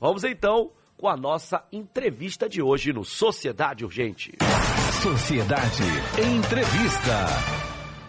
Vamos então com a nossa entrevista de hoje no Sociedade Urgente. Sociedade Entrevista.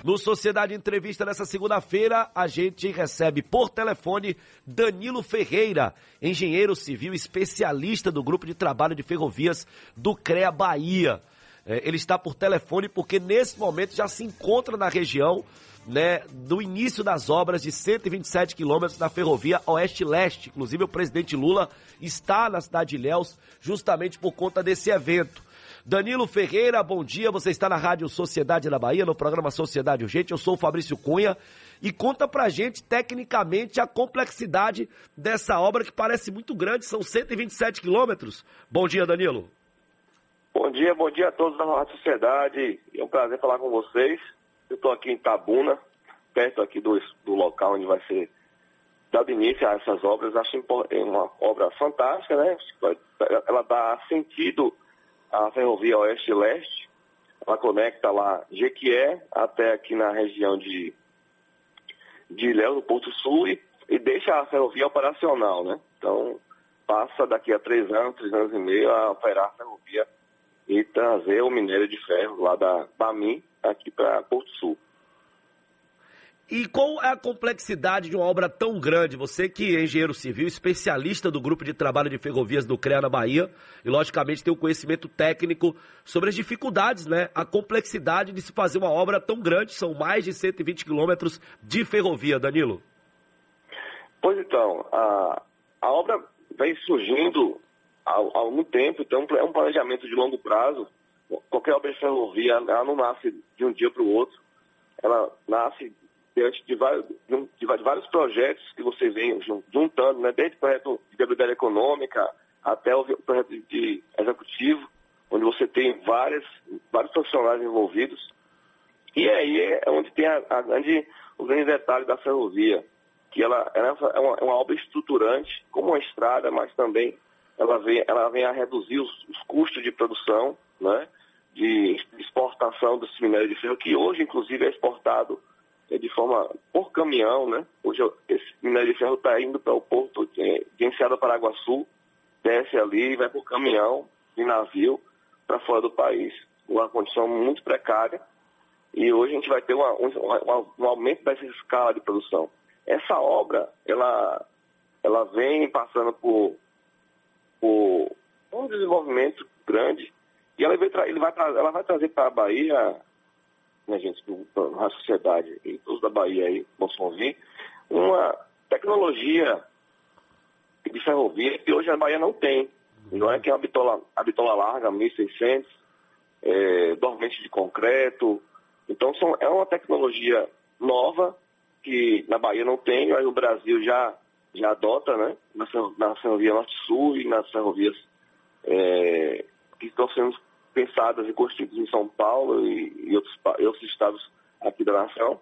No Sociedade Entrevista nessa segunda-feira, a gente recebe por telefone Danilo Ferreira, engenheiro civil especialista do Grupo de Trabalho de Ferrovias do CREA Bahia. É, ele está por telefone porque nesse momento já se encontra na região né, do início das obras de 127 quilômetros da ferrovia Oeste-Leste. Inclusive, o presidente Lula está na cidade de Ilhéus justamente por conta desse evento. Danilo Ferreira, bom dia. Você está na Rádio Sociedade da Bahia, no programa Sociedade Urgente. Eu sou o Fabrício Cunha. E conta pra gente, tecnicamente, a complexidade dessa obra que parece muito grande, são 127 quilômetros. Bom dia, Danilo. Bom dia, bom dia a todos da Rádio Sociedade. É um prazer falar com vocês. Eu estou aqui em Tabuna, perto aqui do, do local onde vai ser dado início a essas obras. Acho é uma obra fantástica, né? Ela dá sentido à ferrovia oeste-leste. Ela conecta lá Jequié até aqui na região de, de Ilhéus, no Porto Sul, e, e deixa a ferrovia operacional, né? Então, passa daqui a três anos, três anos e meio a operar a ferrovia e trazer o minério de ferro lá da BAMIN aqui para Porto Sul. E qual é a complexidade de uma obra tão grande? Você que é engenheiro civil, especialista do grupo de trabalho de ferrovias do CREA na Bahia, e logicamente tem o um conhecimento técnico sobre as dificuldades, né? A complexidade de se fazer uma obra tão grande, são mais de 120 quilômetros de ferrovia, Danilo. Pois então, a, a obra vem surgindo há, há algum tempo, então é um planejamento de longo prazo. Qualquer obra de ferrovia, ela não nasce de um dia para o outro. Ela nasce diante de vários, de vários projetos que você vem juntando, né? desde o projeto de viabilidade econômica até o projeto de executivo, onde você tem várias, vários profissionais envolvidos. E aí é onde tem a, a grande, o grande detalhe da ferrovia, que ela, ela é, uma, é uma obra estruturante, como uma estrada, mas também ela vem, ela vem a reduzir os, os custos de produção, né, de exportação desse minério de ferro, que hoje, inclusive, é exportado é, de forma por caminhão, né? Hoje esse minério de ferro está indo para o porto de, de Enseada Paraguaçu, desce ali e vai por caminhão, de navio, para fora do país. Uma condição muito precária. E hoje a gente vai ter uma, um, um aumento dessa escala de produção. Essa obra, ela, ela vem passando por desenvolvimento grande e ela vai, ele vai, ela vai trazer para a Bahia, né, gente, a sociedade e todos da Bahia aí possam ouvir, uma tecnologia de ferrovia que hoje a Bahia não tem. Não é que é a bitola, a bitola larga, 1.600, é, dormente de concreto. Então são, é uma tecnologia nova que na Bahia não tem, mas o Brasil já já adota, né, na, ferrovia Norte-Sul e nas ferrovias é, que estão sendo pensadas e construídas em São Paulo e, e outros, outros estados aqui da nação.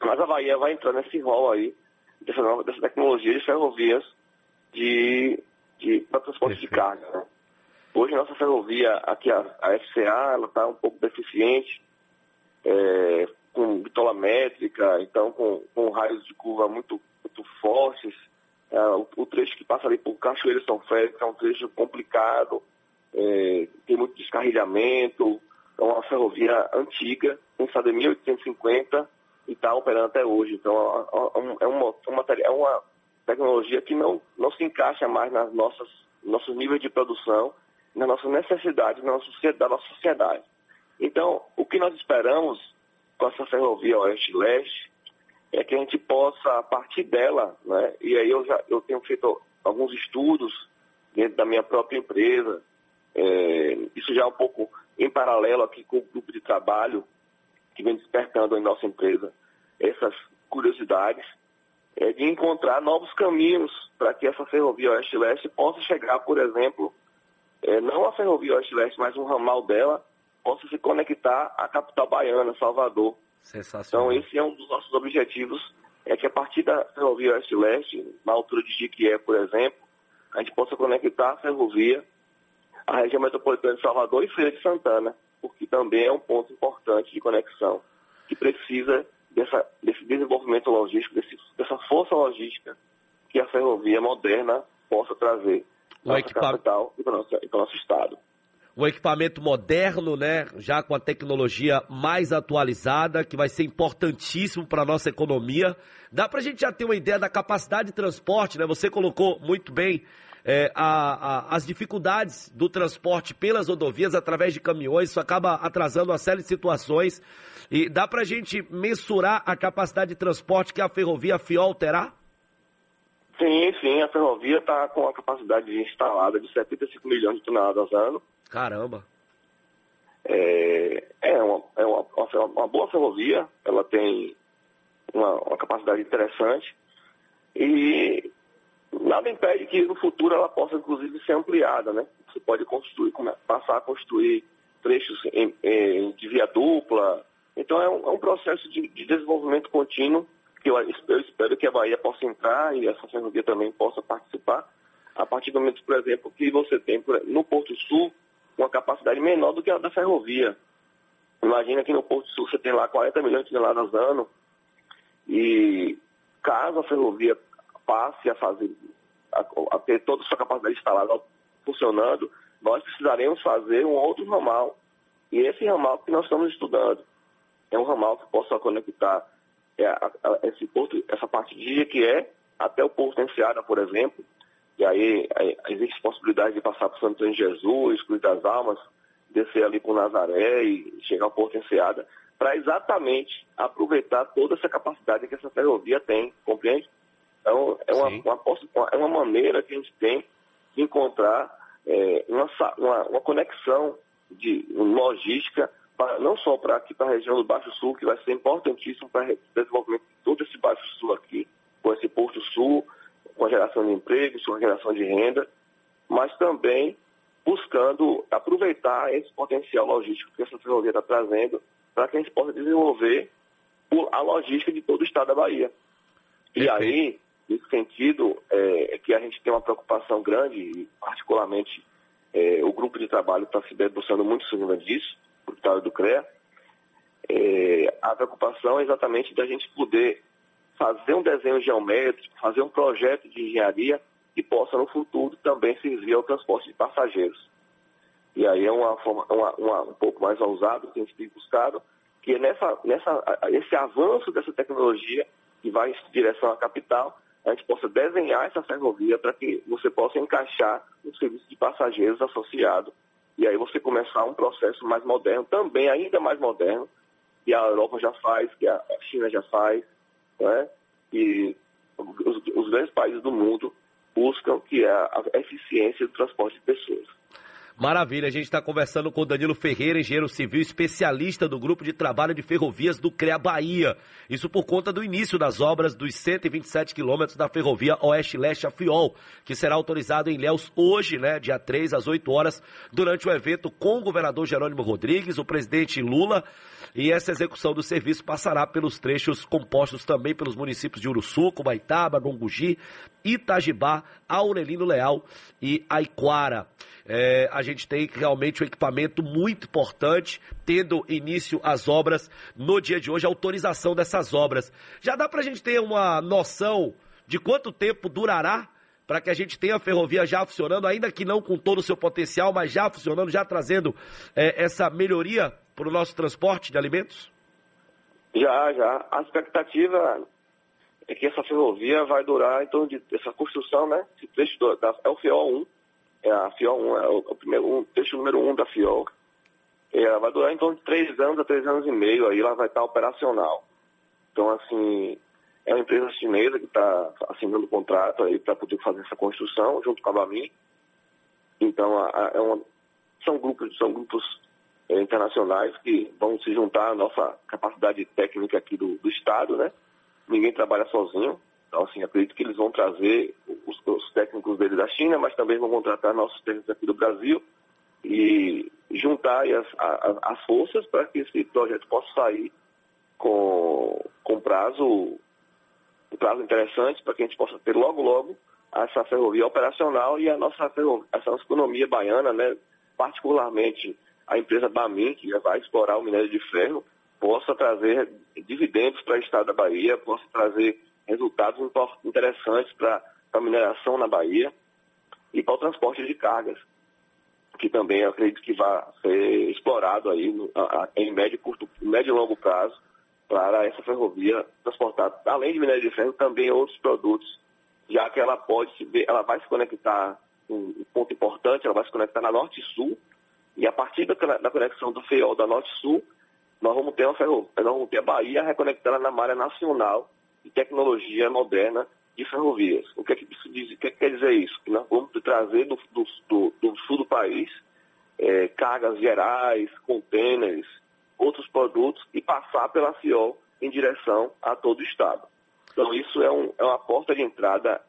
Mas a Bahia vai entrar nesse rol aí, dessa, nova, dessa tecnologia de ferrovias de, de, para transporte de carga. Né? Hoje nossa ferrovia, aqui a, a FCA, ela está um pouco deficiente, é, com bitola métrica, então com, com raios de curva muito, muito fortes, é, o, o, trecho que passa ali por Cachoeira São Félix é um trecho complicado, é, tem muito descarrilhamento, é uma ferrovia antiga, pensada em 1850 e está operando até hoje. Então é, uma, é uma tecnologia que não, não se encaixa mais nas nossas nossos níveis de produção, nas nossas necessidades, na nossa sociedade, da nossa sociedade. Então, o que nós esperamos com essa ferrovia oeste-leste é que a gente possa, a partir dela, né, e aí eu já eu tenho feito alguns estudos dentro da minha própria empresa, é, isso já é um pouco em paralelo aqui com o grupo de trabalho que vem despertando em nossa empresa essas curiosidades, é, de encontrar novos caminhos para que essa ferrovia Oeste-Leste possa chegar, por exemplo, é, não a ferrovia Oeste-Leste, mas um ramal dela, possa se conectar à capital baiana, Salvador, então, esse é um dos nossos objetivos, é que a partir da ferrovia Oeste-Leste, na altura de Jiquié, por exemplo, a gente possa conectar a ferrovia à região metropolitana de Salvador e Feira de Santana, porque também é um ponto importante de conexão, que precisa dessa, desse desenvolvimento logístico, desse, dessa força logística que a ferrovia moderna possa trazer o equipa... capital e para o nosso, nosso estado. Um equipamento moderno, né? Já com a tecnologia mais atualizada, que vai ser importantíssimo para a nossa economia. Dá para a gente já ter uma ideia da capacidade de transporte, né? Você colocou muito bem é, a, a, as dificuldades do transporte pelas rodovias através de caminhões, isso acaba atrasando uma série de situações. E dá para a gente mensurar a capacidade de transporte que a ferrovia FIOL terá? Sim, sim, a ferrovia está com a capacidade instalada de 75 milhões de toneladas ano. Caramba! É, é, uma, é uma, uma, boa ferrovia, ela tem uma, uma, capacidade interessante e nada impede que no futuro ela possa inclusive ser ampliada, né? Você pode construir, passar a construir trechos em, em, de via dupla. Então é um, é um processo de, de desenvolvimento contínuo que eu, eu espero que a Bahia possa entrar e essa ferrovia também possa participar, a partir do momento, por exemplo, que você tem no Porto Sul uma capacidade menor do que a da ferrovia. Imagina que no Porto Sul você tem lá 40 milhões de toneladas ano e caso a ferrovia passe a fazer a, a ter toda a sua capacidade instalada funcionando, nós precisaremos fazer um outro ramal. E esse ramal que nós estamos estudando é um ramal que possa conectar é a, a, esse porto, essa parte de que é até o Porto Enseada, por exemplo, e aí, aí existe possibilidade de passar por Santo Antônio de Jesus, Cruz das Almas, descer ali por Nazaré e chegar ao Porto Enseada, para exatamente aproveitar toda essa capacidade que essa ferrovia tem, compreende? Então, é uma, uma, é uma maneira que a gente tem de encontrar é, uma, uma, uma conexão de logística não só para aqui para a região do Baixo Sul, que vai ser importantíssimo para o desenvolvimento de todo esse Baixo Sul aqui, com esse Porto Sul, com a geração de empregos, com a geração de renda, mas também buscando aproveitar esse potencial logístico que essa ferrovia está trazendo para que a gente possa desenvolver a logística de todo o estado da Bahia. E aí, nesse sentido, é, é, que a gente tem uma preocupação grande, e particularmente é, o grupo de trabalho está se debruçando muito em cima disso, deputado do CREA, é, a preocupação é exatamente da gente poder fazer um desenho geométrico, fazer um projeto de engenharia que possa no futuro também servir ao transporte de passageiros. E aí é uma forma, uma, uma, um pouco mais ousado que a gente tem buscado, que é nessa, nessa, esse avanço dessa tecnologia que vai em direção à capital, a gente possa desenhar essa ferrovia para que você possa encaixar um serviço de passageiros associado e aí você começar um processo mais moderno, também ainda mais moderno, que a Europa já faz, que a China já faz, né? e os, os grandes países do mundo buscam, que é a eficiência do transporte de pessoas. Maravilha, a gente está conversando com Danilo Ferreira, engenheiro civil, especialista do grupo de trabalho de ferrovias do CREA Bahia. Isso por conta do início das obras dos 127 quilômetros da ferrovia Oeste-Leste a Fiol, que será autorizado em Léus hoje, né, dia 3 às 8 horas, durante o evento com o governador Jerônimo Rodrigues, o presidente Lula, e essa execução do serviço passará pelos trechos compostos também pelos municípios de Uruçuco, Baitaba, Gongugi, Itajibá, Aurelino Leal e Aiquara. É, a gente tem realmente um equipamento muito importante, tendo início as obras no dia de hoje, a autorização dessas obras. Já dá para a gente ter uma noção de quanto tempo durará para que a gente tenha a ferrovia já funcionando, ainda que não com todo o seu potencial, mas já funcionando, já trazendo é, essa melhoria para o nosso transporte de alimentos? Já, já. A expectativa é que essa ferrovia vai durar em torno de essa construção, né? Esse trecho da, é o FIOL 1, é a FIOL 1, é o, o primeiro, um, trecho número 1 da FIOL. Ela vai durar em torno de três anos a três anos e meio, aí ela vai estar operacional. Então, assim, é uma empresa chinesa que está assinando o contrato aí para poder fazer essa construção junto com a Bamin. Então, a, a, é uma, são grupos, são grupos é, internacionais que vão se juntar à nossa capacidade técnica aqui do, do Estado, né? Ninguém trabalha sozinho. Então, assim, acredito que eles vão trazer os, os técnicos deles da China, mas também vão contratar nossos técnicos aqui do Brasil e juntar as, as, as forças para que esse projeto possa sair com, com prazo, um prazo interessante para que a gente possa ter logo, logo essa ferrovia operacional e a nossa, essa nossa economia baiana, né, particularmente a empresa Bamin, que vai explorar o minério de ferro, possa trazer dividendos para o estado da Bahia, possa trazer resultados interessantes para a mineração na Bahia. e para o transporte de cargas, que também acredito que vai ser explorado aí em médio, curto, médio e longo prazo para essa ferrovia transportar, além de minério de ferro, também outros produtos, já que ela pode ver, ela vai se conectar, um ponto importante, ela vai se conectar na Norte e Sul, e a partir da, da conexão do FEOL da Norte e Sul, nós vamos ter, uma ferrovia, nós vamos ter a Bahia reconectada na malha nacional de tecnologia moderna de ferrovias. O que, é que, diz, o que, é que quer dizer isso? Que nós vamos trazer do, do, do, do sul do país é, cargas gerais, contêineres, outros produtos e passar pela FIOL em direção a todo o Estado. Então isso é, um, é uma porta de entrada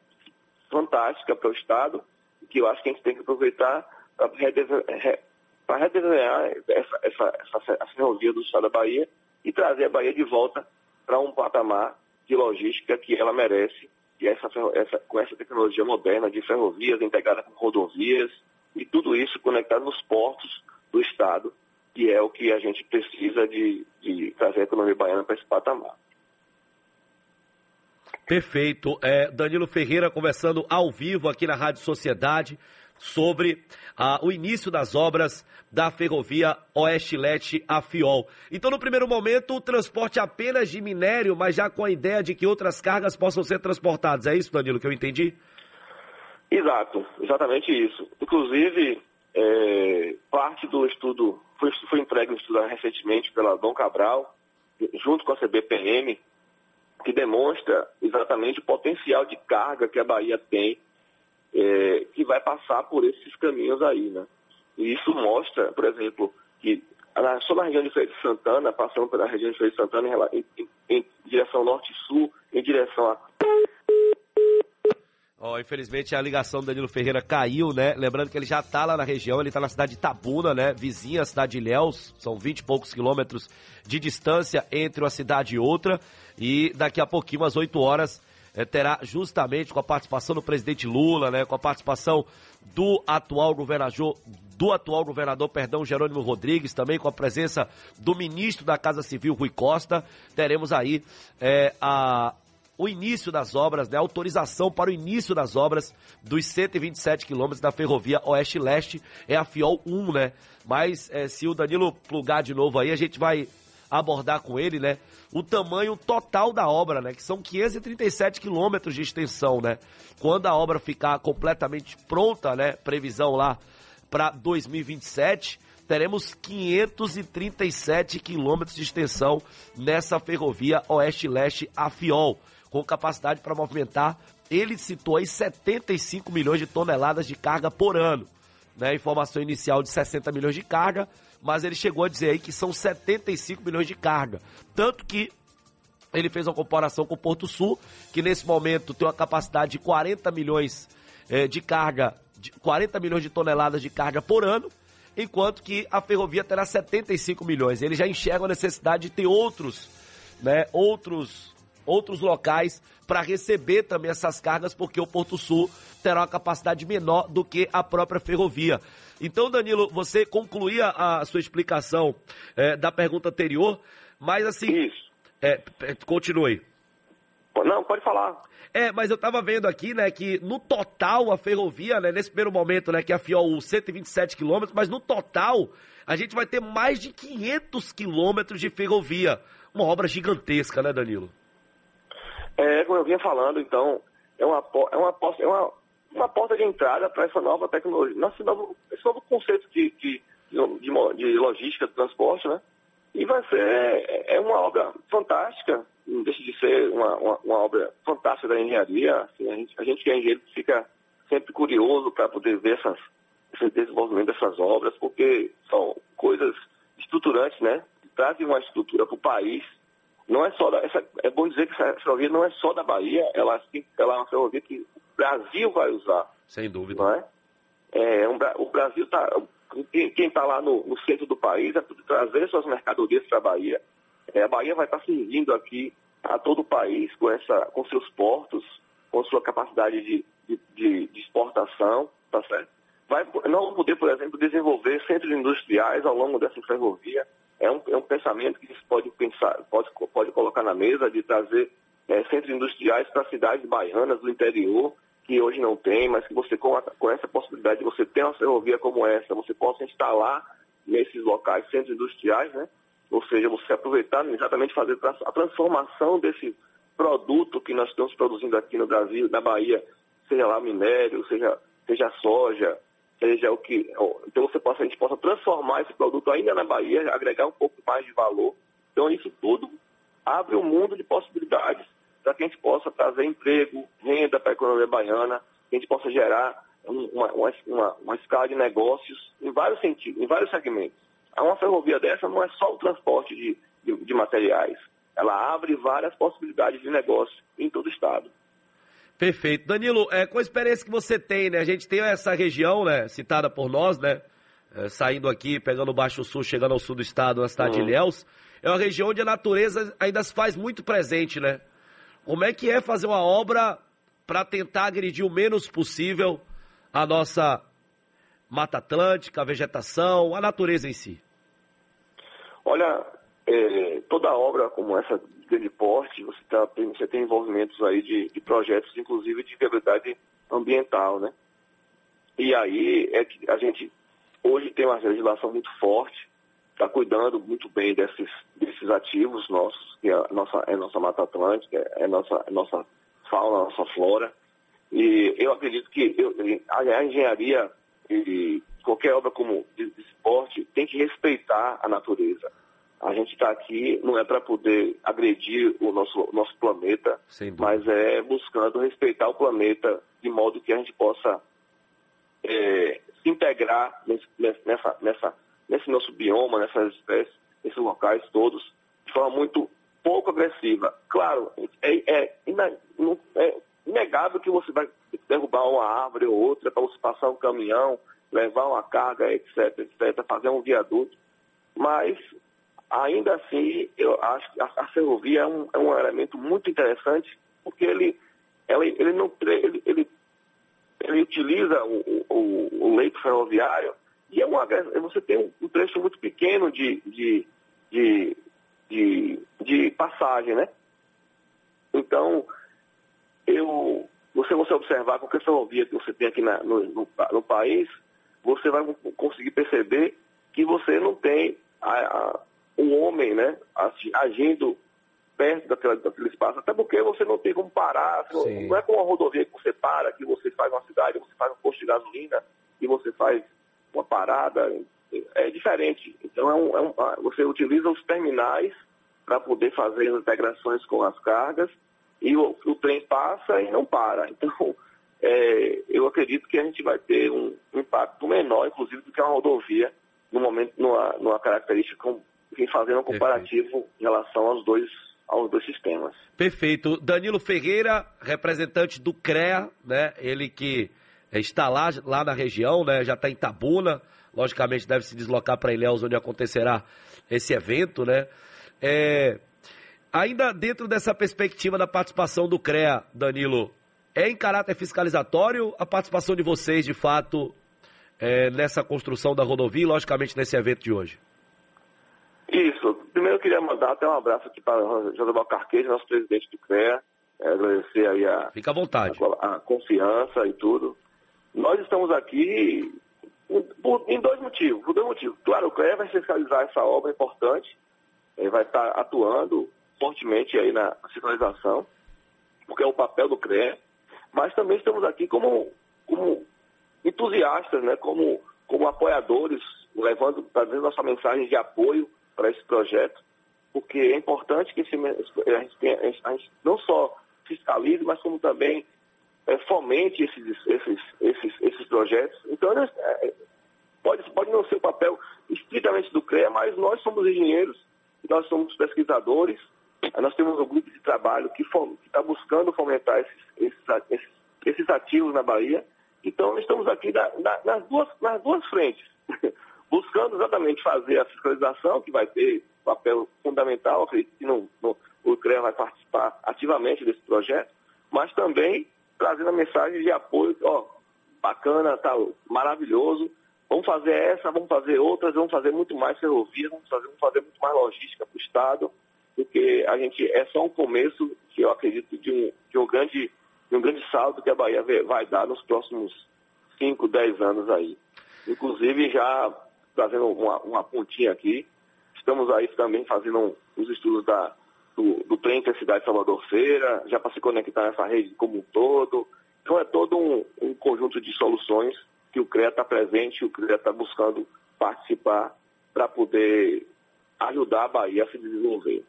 fantástica para o Estado, que eu acho que a gente tem que aproveitar para redesenhar essa, essa, essa, essa ferrovia do Estado da Bahia e trazer a Bahia de volta para um patamar de logística que ela merece e essa, essa, com essa tecnologia moderna de ferrovias integrada com rodovias e tudo isso conectado nos portos do Estado, que é o que a gente precisa de, de trazer a economia baiana para esse patamar. Perfeito. É, Danilo Ferreira conversando ao vivo aqui na Rádio Sociedade sobre ah, o início das obras da ferrovia Oeste-Leste a Fiol. Então, no primeiro momento, o transporte apenas de minério, mas já com a ideia de que outras cargas possam ser transportadas. É isso, Danilo, que eu entendi? Exato, exatamente isso. Inclusive, é, parte do estudo foi, foi entregue um estudo recentemente pela Dom Cabral, junto com a CBPM, que demonstra exatamente o potencial de carga que a Bahia tem passar por esses caminhos aí, né? E isso mostra, por exemplo, que na, só na região de Feira de Santana, passando pela região de Feira de Santana em, em, em direção norte-sul, em direção a Oh, infelizmente a ligação do Danilo Ferreira caiu, né? Lembrando que ele já tá lá na região, ele tá na cidade de Tabuna, né? Vizinha à cidade de Ilhéus, são 20 e poucos quilômetros de distância entre uma cidade e outra. E daqui a pouquinho, às 8 horas, é, terá justamente com a participação do presidente Lula, né, com a participação do atual governador, do atual governador, perdão, Jerônimo Rodrigues, também com a presença do ministro da Casa Civil, Rui Costa, teremos aí é, a, o início das obras, né, autorização para o início das obras dos 127 quilômetros da ferrovia Oeste-Leste, é a FIOL 1, né? Mas é, se o Danilo plugar de novo aí, a gente vai abordar com ele, né, o tamanho total da obra, né, que são 537 quilômetros de extensão, né. Quando a obra ficar completamente pronta, né, previsão lá para 2027, teremos 537 quilômetros de extensão nessa ferrovia Oeste-Leste Afiol, com capacidade para movimentar, ele citou aí 75 milhões de toneladas de carga por ano. Né, informação inicial de 60 milhões de carga, mas ele chegou a dizer aí que são 75 milhões de carga. Tanto que ele fez uma comparação com o Porto Sul, que nesse momento tem uma capacidade de 40 milhões eh, de carga, de 40 milhões de toneladas de carga por ano, enquanto que a ferrovia terá 75 milhões. Ele já enxerga a necessidade de ter outros, né, outros, outros locais para receber também essas cargas, porque o Porto Sul terá uma capacidade menor do que a própria ferrovia. Então, Danilo, você concluía a sua explicação é, da pergunta anterior, mas assim. Isso. É, continue. Não, pode falar. É, mas eu tava vendo aqui, né, que no total a ferrovia, né, nesse primeiro momento, né, que afiou 127 quilômetros, mas no total a gente vai ter mais de 500 quilômetros de ferrovia. Uma obra gigantesca, né, Danilo? É, como eu vinha falando, então, é uma, é uma, é uma, uma porta de entrada para essa nova tecnologia, esse novo, esse novo conceito de, de, de, de logística, de transporte, né? E vai ser é, uma obra fantástica, não deixa de ser uma, uma, uma obra fantástica da engenharia. Assim, a, gente, a gente que é engenheiro fica sempre curioso para poder ver essas, esse desenvolvimento dessas obras, porque são coisas estruturantes, né? Trazem uma estrutura para o país. Não é só da, essa, é bom dizer que essa ferrovia não é só da Bahia, ela, ela é uma ferrovia que Brasil vai usar. Sem dúvida. Não é? é um, o Brasil está. Quem está lá no, no, centro do país é trazer suas mercadorias para a Bahia. É, a Bahia vai estar tá servindo aqui a todo o país com, essa, com seus portos, com sua capacidade de, de, de, de exportação, tá certo? Vai não poder, por exemplo, desenvolver centros industriais ao longo dessa ferrovia. É um, é um pensamento que se pode pensar, pode, pode colocar na mesa de trazer é, centros industriais para cidades baianas do interior que hoje não tem, mas que você, com, a, com essa possibilidade de você ter uma ferrovia como essa, você possa instalar nesses locais, centros industriais, né? Ou seja, você aproveitar exatamente fazer a transformação desse produto que nós estamos produzindo aqui no Brasil, na Bahia, seja lá minério, seja, seja soja, seja o que. Então você possa, a gente possa transformar esse produto ainda na Bahia, agregar um pouco mais de valor. Então isso tudo abre um mundo de possibilidades para que a gente possa trazer emprego, renda para a economia baiana, que a gente possa gerar uma, uma, uma, escala de negócios em vários sentidos, em vários segmentos. Uma ferrovia dessa não é só o transporte de, de, de materiais, ela abre várias possibilidades de negócio em todo o estado. Perfeito. Danilo, é, com a experiência que você tem, né? A gente tem essa região, né, citada por nós, né? É, saindo aqui, pegando o Baixo Sul, chegando ao sul do estado, na cidade uhum. de Ilhéus, é uma região onde a natureza ainda se faz muito presente, né? Como é que é fazer uma obra para tentar agredir o menos possível a nossa Mata Atlântica, a vegetação, a natureza em si? Olha, é, toda obra como essa de grande porte, você, tá, você tem envolvimentos aí de, de projetos, inclusive de viabilidade ambiental, né? E aí é que a gente hoje tem uma legislação muito forte, está cuidando muito bem desses, desses ativos nossos, que é a nossa, é a nossa Mata Atlântica, é a nossa, é nossa fauna, nossa flora. E eu acredito que eu, a engenharia e qualquer obra como de, de esporte tem que respeitar a natureza. A gente está aqui não é para poder agredir o nosso, nosso planeta, mas é buscando respeitar o planeta de modo que a gente possa é, se integrar nesse, nessa, nessa, nesse nosso bioma, nessas espécies, nesses locais todos, de forma muito pouco agressiva. Claro, é, é, é inegável que você vai derrubar uma árvore ou outra para você passar um caminhão, levar uma carga, etc, etc, fazer um viaduto, mas ainda assim eu acho que a, a ferrovia é um, é um, elemento muito interessante porque ele, ele, ele não ele, ele, ele utiliza o, o, o, leito ferroviário é uma, você tem um trecho muito pequeno de, de, de, de, de passagem, né? Então, eu, você, você observar qualquer ferrovia que você tem aqui na, no, no, no, país, você vai conseguir perceber que você não tem a, a, um homem né, agindo perto daquela, daquele espaço, até porque você não tem como parar, não, não, é como uma rodovia que você para, que você faz uma cidade, você faz um posto de gasolina, e você faz uma parada, é diferente. Então é um, é um, você utiliza os terminais para poder fazer as integrações com as cargas e o, o trem passa e não para. Então, é, eu acredito que a gente vai ter um impacto menor, inclusive, do que uma rodovia, no momento, numa, numa característica, com, fazendo um comparativo em relação aos dois, aos dois sistemas. Perfeito. Danilo Ferreira, representante do CREA, né? Ele que está lá, lá na região, né? Já está em Tabuna, logicamente deve se deslocar para Ilhéus, onde acontecerá esse evento, né? É, Ainda dentro dessa perspectiva da participação do CREA, Danilo, é em caráter fiscalizatório a participação de vocês, de fato, é, nessa construção da rodovia e, logicamente, nesse evento de hoje? Isso. Primeiro eu queria mandar até um abraço aqui para o José Balcarquejo, nosso presidente do CREA, é, agradecer aí a, Fica à vontade. A, a, confiança e tudo. Nós estamos aqui por, em dois motivos, por dois motivos. Claro, o CREA vai fiscalizar essa obra importante, ele vai estar atuando fortemente aí na centralização, porque é o papel do CREA, mas também estamos aqui como, como entusiastas, né, como, como apoiadores, levando, trazendo nossa mensagem de apoio para esse projeto, porque é importante que esse, a, gente a gente não só fiscalize, mas como também é, fomente esses, esses, esses, esses projetos. Então, é, pode, pode não ser o papel estritamente do CREA, mas nós somos engenheiros, nós somos pesquisadores, nós temos um grupo de trabalho que está buscando fomentar esses, esses, esses, ativos na Bahia. Então, estamos aqui na, na, nas, duas, nas duas frentes, buscando exatamente fazer a fiscalização, que vai ter papel fundamental, acredito que no, no, o CREA vai participar ativamente desse projeto, mas também trazendo a mensagem de apoio, ó, bacana, tá maravilhoso, vamos fazer essa, vamos fazer outras, vamos fazer muito mais ferrovia, vamos fazer, vamos fazer muito mais logística para o Estado, porque a gente é só um começo, que eu acredito, de um, de um grande, de um grande saldo que a Bahia vai dar nos próximos 5, 10 anos aí. Inclusive, já trazendo uma, uma pontinha aqui, estamos aí também fazendo os estudos da, do, do trem Cidade Salvador Feira, já para se conectar nessa rede como um todo. Então é todo um, um conjunto de soluções que o CREA está presente, o CREA está buscando participar para poder ajudar a Bahia a se desenvolver.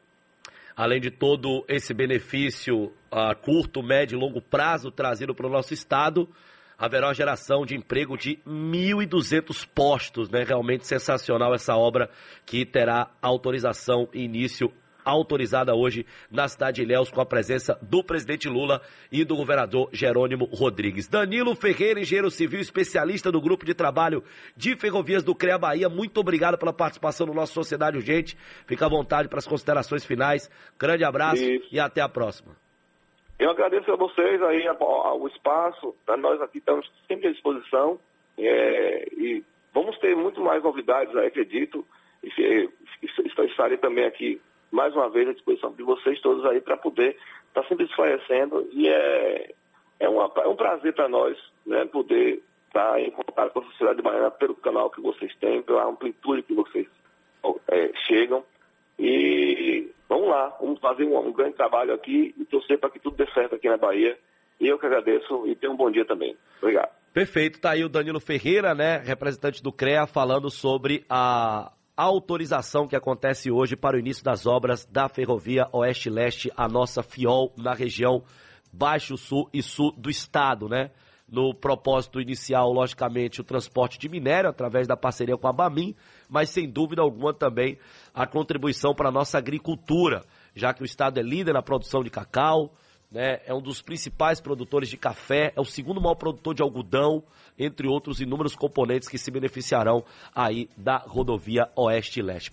Além de todo esse benefício a curto, médio e longo prazo trazido para o nosso estado, haverá uma geração de emprego de 1.200 postos, né? Realmente sensacional essa obra que terá autorização e início autorizada hoje na cidade de Ilhéus com a presença do presidente Lula e do governador Jerônimo Rodrigues. Danilo Ferreira, engenheiro civil especialista do grupo de trabalho de ferrovias do CREA Bahia, muito obrigado pela participação no nosso Sociedade Urgente. Fica à vontade para as considerações finais. Grande abraço Isso. e até a próxima. Eu agradeço a vocês aí o espaço, nós aqui estamos sempre à disposição é, e vamos ter muito mais novidades aí, acredito. E, e, estarei também aqui mais uma vez à disposição de vocês todos aí para poder estar tá sempre esclarecendo e é, é, uma, é um prazer para nós né, poder estar tá em contato com a sociedade de Baiana pelo canal que vocês têm, pela amplitude que vocês é, chegam. E vamos lá, vamos fazer um, um grande trabalho aqui e torcer para que tudo dê certo aqui na Bahia. E eu que agradeço e tenha um bom dia também. Obrigado. Perfeito, tá aí o Danilo Ferreira, né, representante do CREA, falando sobre a autorização que acontece hoje para o início das obras da ferrovia Oeste-Leste, a nossa FIOL, na região Baixo Sul e Sul do estado, né? No propósito inicial, logicamente, o transporte de minério através da parceria com a Bamin, mas sem dúvida alguma também a contribuição para a nossa agricultura, já que o estado é líder na produção de cacau, né? É um dos principais produtores de café, é o segundo maior produtor de algodão, entre outros inúmeros componentes que se beneficiarão aí da rodovia Oeste-Leste.